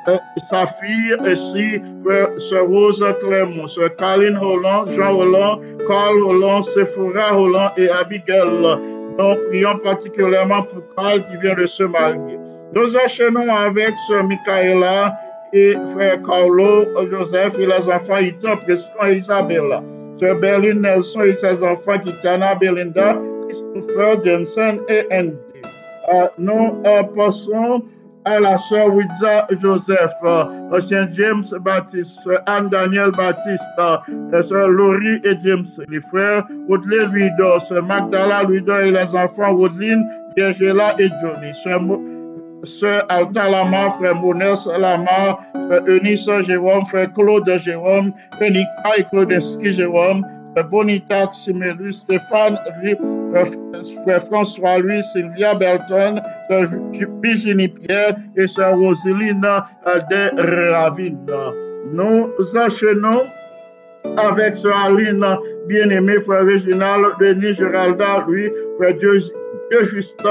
euh, sa fille, ainsi que sœur Rose Clermont, sœur Caroline Holland, Jean Holland, Carl Holland, Sephora Holland et Abigail. Nous prions particulièrement pour Carl qui vient de se marier. Nous enchaînons avec sœur Michaela et frère Carlo Joseph et les enfants Ethan, et Isabella. Sœur Berlin Nelson et ses enfants Kitana Belinda, Christopher Jensen et Andy. Euh, nous euh, passons à la sœur Wiza Joseph, euh, James Baptiste, sœur Anne Daniel Baptiste, euh, sœur Laurie et James, les frères Woodley Luido, sœur Magdala Luido et les enfants Woodline, Angela et Johnny, sœur Sœur Alta Lama, frère Monès Lama, frère Eunice Jérôme, frère Claude Jérôme, frère Nika et Claudinski Jérôme, frère Bonita Simelu, Stéphane, euh, frère François Louis, Sylvia Belton, sœur Virginie Pierre et sœur Roseline euh, de Ravine. Nous enchaînons avec Saline, bien-aimé frère Réginal, Denis Géralda, lui, frère Dieu, Dieu Juste,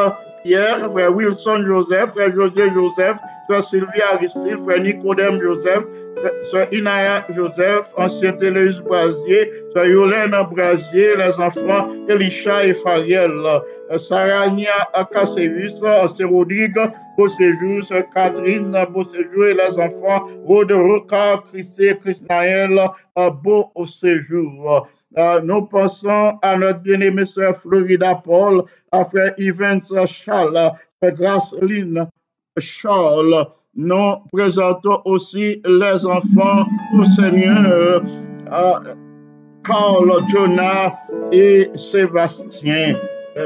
Pierre, frère Wilson Joseph, frère José Joseph, frère Sylvie Aristide, frère Nicodème Joseph, Sœur Inaya Joseph, ancien Téléus Brasier, Sœur Yolène Brasier, les enfants Elisha et Fariel, Sarania Caseus, ancien Rodrigue, Beauséjour, sœur Catherine Beauséjour et les enfants Roca, Christé, Christnaël, Beau au séjour. Euh, nous passons à notre bien-aimée sœur Florida Paul, à frère Evans Charles, frère Graceline Charles. Nous présentons aussi les enfants au Seigneur, euh, Carl, Jonah et Sébastien.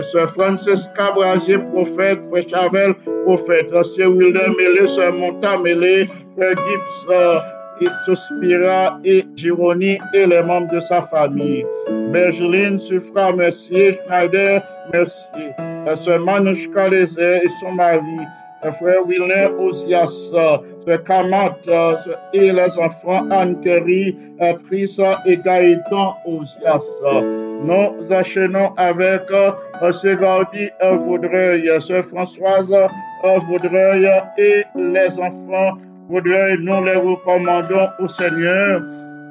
Sœur Francesca Brasier, prophète, Frère Chavel, prophète, Sœur William Mélé, Sœur Monta Mélé, Frère Gibbs, euh, et Tospira et Gironi et les membres de sa famille. Bergeline, Suffra, merci. Schneider, merci. Sœur Manouchka Lézer et son mari. Frère Wilner Osias, sœur Kamat euh, et les enfants Anne Kerry, euh, Chris et Gaëtan Osias. Nous enchaînons avec euh, sœur Gaudi euh, Vaudreuil, sœur Françoise euh, Vaudreuil et les enfants Vaudreuil. Nous les recommandons au Seigneur.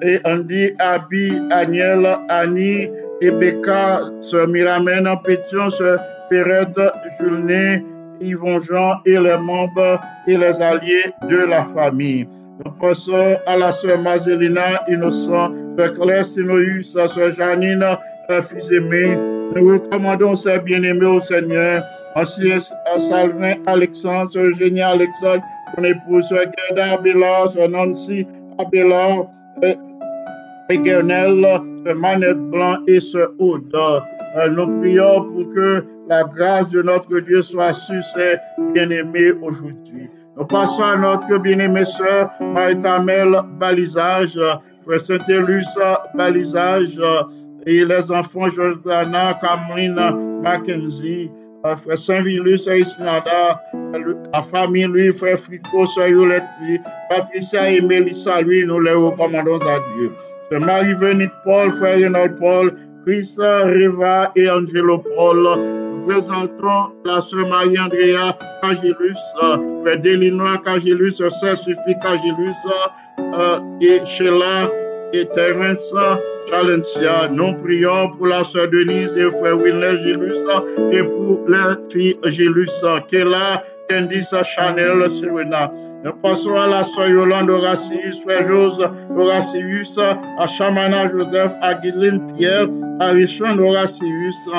Et Andy, Abby, Agnel, Annie et Becca, sœur Miramène Pétion, sœur Perrette, Julien, Yvon Jean et les membres et les alliés de la famille. Nous passons à la sœur Marcelina Innocent, sœur Claire Sinoïus, sœur Janine, fils aimé. Nous recommandons ces bien-aimés au Seigneur. Ancien euh, Salvin Alexandre, Eugénie Alexandre, son épouse, sœur Gerda Abélard, sœur Nancy Abélard, euh, éternel, ce manette blanc et ce Aude. Euh, Nous prions pour que la grâce de notre Dieu soit sur ces bien-aimés aujourd'hui. Nous passons à notre bien-aimée sœur Marie-Camel Balisage, frère Saint-Élus Balisage, et les enfants Jordana, Cameline, Mackenzie, euh, frère Saint-Vilus et Isnada, la famille, lui, frère Frico, sœur Yolette, Patricia et Mélissa, lui, nous les recommandons à Dieu. Sœur Marie-Venite Paul, frère Renaud Paul, Chris Riva et Angelo Paul. Nous présentons la sœur Marie-Andrea Cagilus, frère Delinois Cagilus, sœur Sophie Cagilus, euh, et Sheila et Terence Chalencia. Nous prions pour la sœur Denise et frère Wilner Gilus et pour la fille Gilus, Kela, Candice Chanel Serena. Nous passons à la sœur Yolande Horacius, frère Jose Horacius, à Chamana Joseph, à Guylaine Pierre, à Richard Horacius.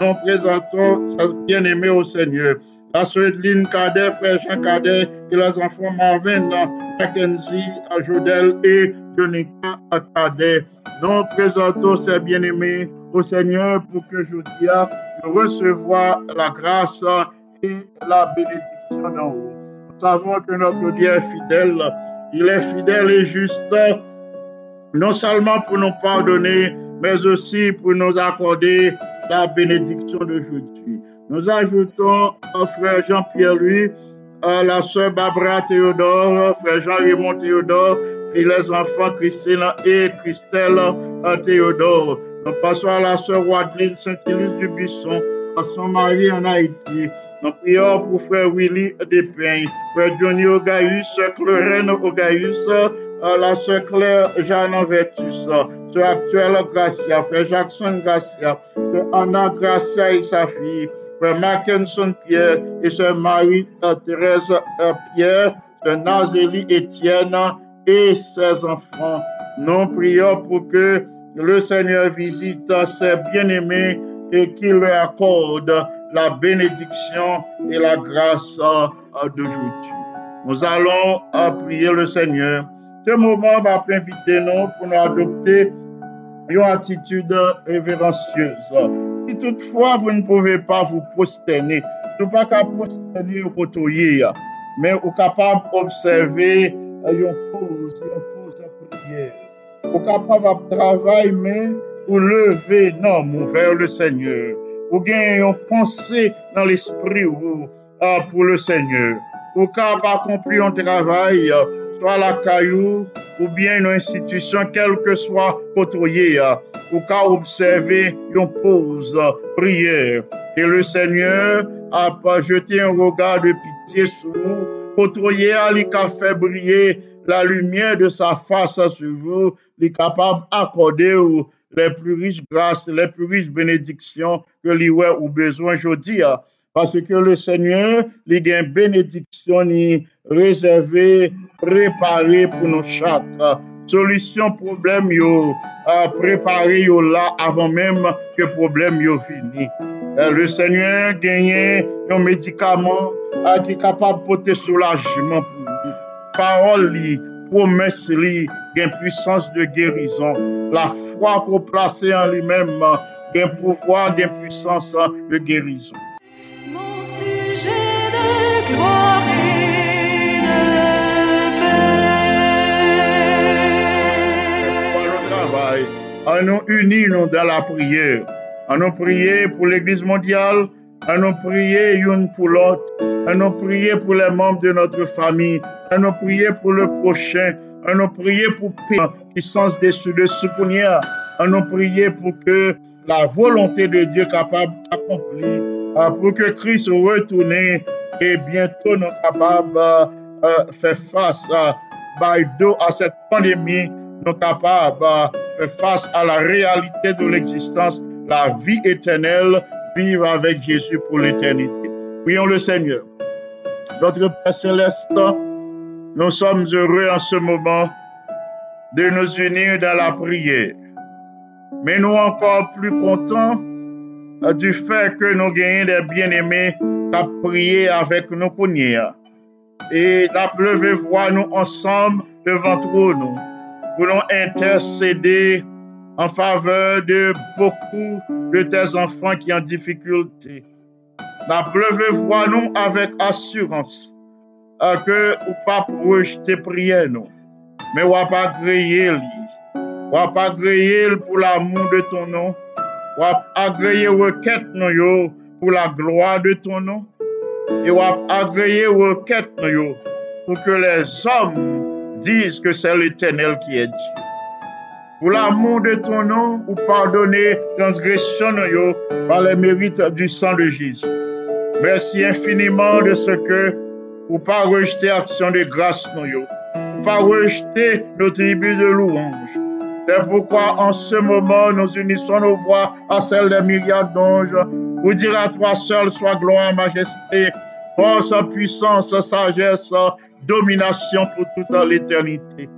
Nous présentons sa bien-aimée au Seigneur. La sœur Edline Cadet, frère Jean Cadet et les enfants Marvin, Mackenzie, Jodel et Jonica Cadet. Nous présentons ces bien-aimés au Seigneur pour que je de recevoir la grâce et la bénédiction d'en haut. Nous savons que notre Dieu est fidèle. Il est fidèle et juste, non seulement pour nous pardonner, mais aussi pour nous accorder la bénédiction d'aujourd'hui. Nous ajoutons au frère Jean-Pierre Louis, à la sœur Barbara Théodore, frère Jean-Raymond Théodore et les enfants Christine et Christelle Théodore. Nous passons à la sœur Wadeline Saint-Élise du Buisson, à son mari en Haïti. Nous prions pour frère Willy Despeignes, frère Johnny Ogaïus, sœur Clorène Ogaïus, la sœur Claire Jeanne Vertus, sœur actuelle Gracia, frère Jackson Gracia, sœur Anna Gracia et sa fille, frère Mackinson Pierre et sœur Marie-Thérèse Pierre, sœur Nazélie Étienne, et ses enfants. Nous prions pour que le Seigneur visite ses bien-aimés et qu'il leur accorde la bénédiction et la grâce d'aujourd'hui. Nous allons prier le Seigneur. Ce moment va inviter nous pour nous adopter une attitude révérencieuse. Si toutefois vous ne pouvez pas vous prosterner, ne pouvez pas prosterner au côté, mais vous capable d'observer une pause, une pause de prière. Vous êtes capable de travailler, mais vous lever non, vers le Seigneur. Vous avez une pensée dans l'esprit pour le Seigneur. Êtes capable d'accomplir un travail, soit la caillou, ou bien une institution, quel que soit côtoyé, ou qu'à observer une pause, prière. Et le Seigneur a pas jeté un regard de pitié sur vous, Potroyer li ka febriye la lumye de sa fasa su vou, li kapab akode ou le plus riche grâce, le plus riche benediksyon ke li wè ou bezwen jodi ya. Pase ke le Seigneur li gen benediksyon ni rezerve, prepare pou nou chak. Solisyon problem yo, euh, prepare yo la avan menm ke problem yo fini. Eh, le Seigneur genye yon medikaman a ki kapab pote soulajman pou. Parol li, promes li, gen puissance de guérison. La fwa ko plase an li mem, gen pouvoi, gen puissance de guérison. Mon sujet de gloire et de paix. Par le travail, an nou uni nou dan la prière. À nous prier pour l'Église mondiale, à nous prier une pour l'autre, à nous prier pour les membres de notre famille, à nous prier pour le prochain, nous prier pour paix qui sens de soutenir, à nous prier pour que la volonté de Dieu capable d'accomplir, euh, pour que Christ retourne et bientôt nous capables de faire face à, cette pandémie, nous capables de faire face à la réalité de l'existence, la vie éternelle, vivre avec Jésus pour l'éternité. Prions le Seigneur. Notre Père céleste, nous sommes heureux en ce moment de nous unir dans la prière. Mais nous encore plus contents euh, du fait que nous gagnons des bien-aimés ont prié avec nous pour nous. Et nous levé voir nous ensemble devant nous pour nous intercéder en faveur de beaucoup de tes enfants qui en difficulté. La pleuvoir nous avec assurance euh, que ou pas rejeter prière nous, mais ou pas griller ou pas griller pour l'amour de ton nom, ou agréer requête nous pour la gloire de ton nom, et ou agréer requête nous pour que les hommes disent que c'est l'Éternel qui est Dieu. Pour l'amour de ton nom, ou pardonner transgression par les mérites du sang de Jésus. Merci infiniment de ce que ou pas rejeter action de grâce nous ou pas rejeter nos tribus de louange, C'est pourquoi en ce moment, nous unissons nos voix à celles des milliards d'anges pour dire à toi seul soit gloire, majesté, force, puissance, sagesse, domination pour toute l'éternité.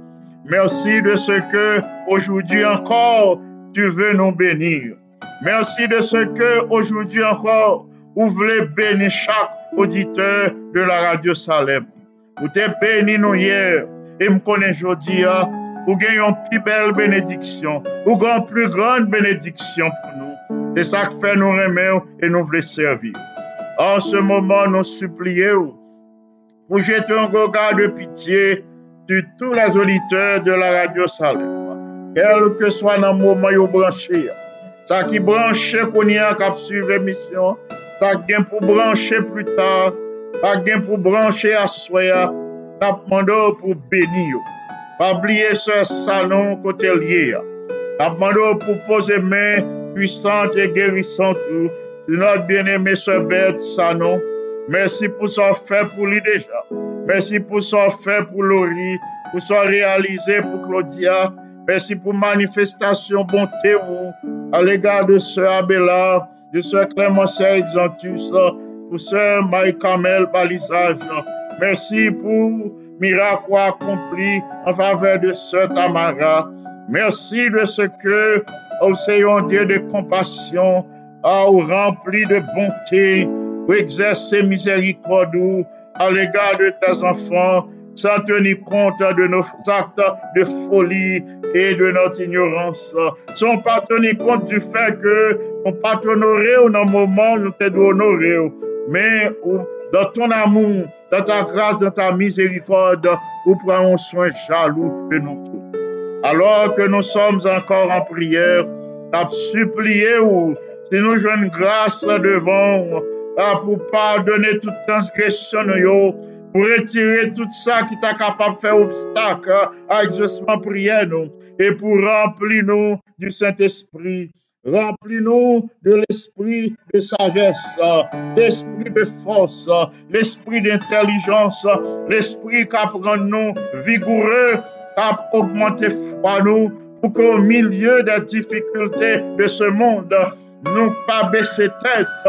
Merci de ce que aujourd'hui encore tu veux nous bénir. Merci de ce que aujourd'hui encore vous voulez bénir chaque auditeur de la radio Salem. Vous t'es béni nous hier et me connaît aujourd'hui. Vous gagnez une plus belle bénédiction. Vous gagnez une plus grande bénédiction pour nous. C'est ça que fait nous remer et nous voulons servir. En ce moment, nous supplions pour jeter un regard de pitié sur tous les auditeurs de la radio Salem, quel que soit le moment où branché, ça qui branche qu'on y a cap suivre l'émission, ça qui pour brancher plus tard, ça qui pour brancher à soir, ça pour bénir. Pas oublier ce salon côté lié. Ça pour poser main puissante et guérissante sur notre bien-aimé Sœur Sebert Sanon. Merci pour ce fait pour lui déjà. Merci pour ce fait pour Laurie, pour ce réalisé pour Claudia. Merci pour manifestation bonté à l'égard de ce Abelard, de ce Clément Exantus, pour ce Maïkamel Balisage. Merci pour miracle accompli en faveur de ce Tamara. Merci de ce que, au Seigneur Dieu de compassion, a rempli de bonté, pour exercer miséricorde à l'égard de tes enfants, sans tenir compte de nos actes de folie et de notre ignorance, sans pas tenir compte du fait que on pas t'honorer au moment où nous te honorer, mais dans ton amour, dans ta grâce, dans ta miséricorde, nous prenons soin jaloux de nous tous. Alors que nous sommes encore en prière, à supplier ou si nous jouons grâce devant ah, pou pardonne tout transgresyon nou yo, pou retire tout sa ki ta kapap fè obstak a ah, exosman priye nou, e pou rempli nou du Saint-Esprit, rempli nou de l'esprit de sagesse, l'esprit de force, l'esprit d'intelligence, l'esprit kap rend nou vigoureux, kap augmente fwa nou, pou kon milieu de difficulté de se monde, nou pa bese tèt,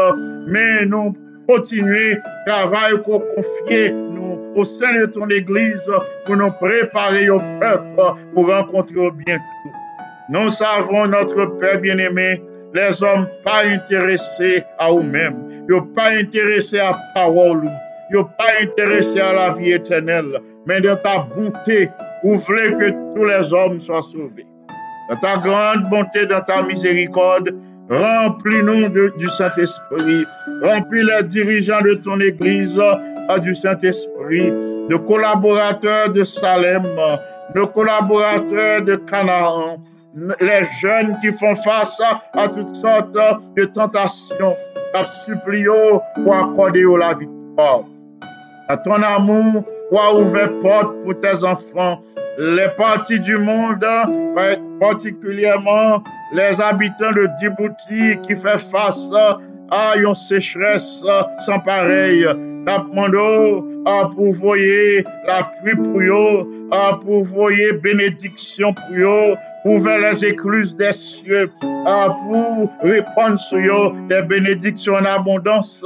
men nou kontinue travay ko konfye nou ou sen de ton eglise pou nou prepare yo pep pou renkontre yo bientou. Nou savon notre pep bien-aimé, les hommes pa interese a ou mèm, yo pa interese a parol ou, yo pa interese a la vie etenel, men de ta bonté ou vle ke tous les hommes sois sauvé. De ta grande bonté, de ta miséricorde, remplis-nous du Saint-Esprit. Remplis les dirigeants de ton Église du Saint-Esprit, de collaborateurs de Salem, de collaborateurs de Canaan, les jeunes qui font face à toutes sortes de tentations, supplions pour accorder la victoire. À ton amour, pour ouvrir porte pour tes enfants, les parties du monde, particulièrement les habitants de Djibouti qui fait face à une sécheresse sans pareil. Napmando a pour voyer l'appui pour eux, a pour voyer bénédiction pour eux, pour vers les écluses des cieux, a pour répandre sur eux des bénédictions en abondance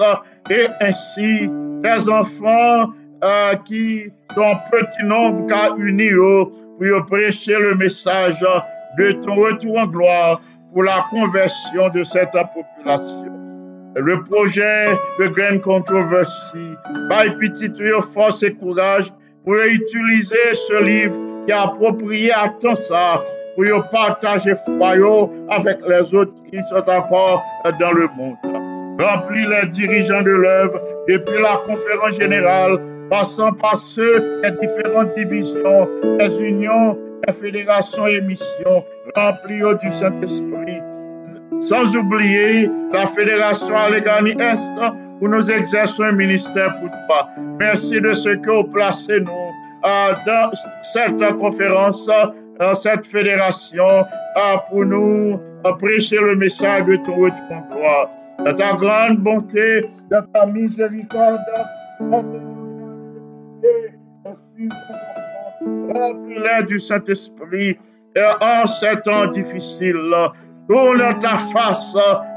et ainsi tes enfants euh, ki ton peti nombe ka uni oh, yo pou yo preche le mesaj de ton retou an gloar pou la konversyon de seta populasyon. Le proje de Grand Controversy bay piti tou yo fos e kouraj pou yo itilize se liv ki apropriye ak ton sa pou yo partaje fwayo avèk les ot ki sot akor dan le moun. Rempli les dirijan de l'œuvre depuis la conférence générale passant par ceux des différentes divisions, les unions, les fédérations et missions, remplis du Saint-Esprit. Sans oublier la fédération Allegheny Est, où nous exerçons un ministère pour toi. Merci de ce que vous placez nous euh, dans cette conférence dans cette fédération pour nous prêcher le message de ton retour gloire. De ta grande bonté, de ta miséricorde, remplis-les du Saint-Esprit Et en ces temps difficiles, tourne ta face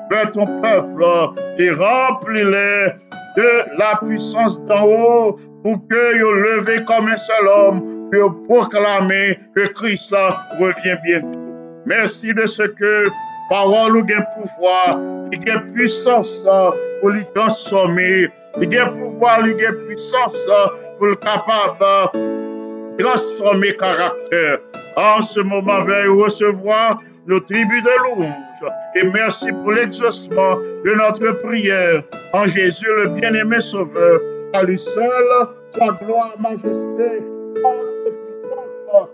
vers ton peuple et remplis-les de la puissance d'en haut pour que yo levé comme un seul homme pour proclamer que Christ revient bientôt. Merci de ce que parole ou gen pouvoir, il gen puissance pour lui transformer, il gen pouvoir, il gen puissance le capable transformer caractère. En ce moment, veuillez recevoir nos tribus de louange. Et merci pour l'exaucement de notre prière en Jésus, le bien-aimé Sauveur. À lui seul, sa gloire, majesté, force et puissance,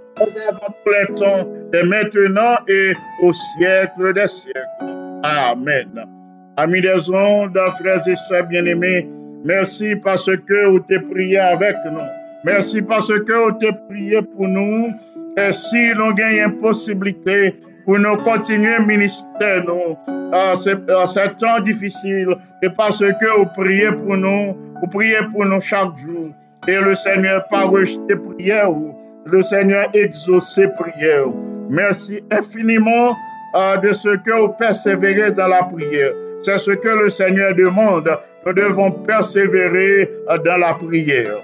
maintenant et au siècle des siècles. Amen. Amis des ondes, frères et sœurs bien-aimés, merci parce que vous t'es prié avec nous. Merci parce que vous t'es prié pour nous. Et si nous avons une possibilité pour nous continuer ministère nous à ce, à ce temps difficile, et parce que vous priez pour nous, vous priez pour nous chaque jour. Et le Seigneur pas rejeté prière, le Seigneur exaucé prière. Merci infiniment euh, de ce que vous persévérez dans la prière. C'est ce que le Seigneur demande. Nous devons persévérer dans la prière.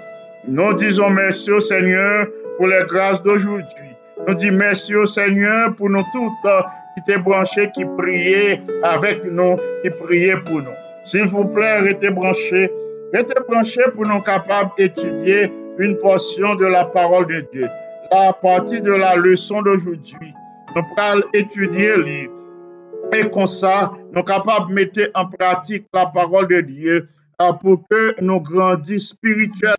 Nous disons merci au Seigneur pour les grâces d'aujourd'hui. Nous disons merci au Seigneur pour nous toutes euh, qui étaient branchés, qui priaient avec nous, qui priaient pour nous. S'il vous plaît, restez branchés. Restez branchés pour nous capables d'étudier une portion de la parole de Dieu. La partie de la leçon d'aujourd'hui. Nous allons étudier les E kon sa, nou kapab mette en pratik la parol de Diyo euh, pou ke nou grandi spirituel.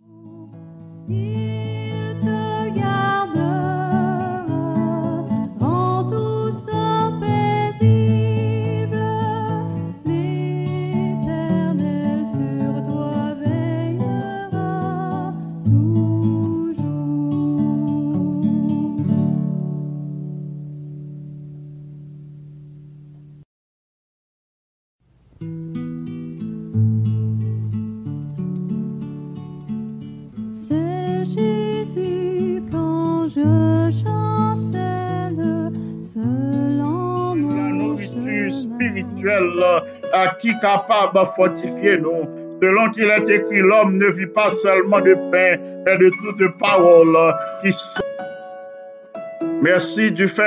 Chemin. spirituelle à qui capable de fortifier nous. Selon qu'il est écrit, l'homme ne vit pas seulement de pain, mais de toute parole qui sort. Merci du fait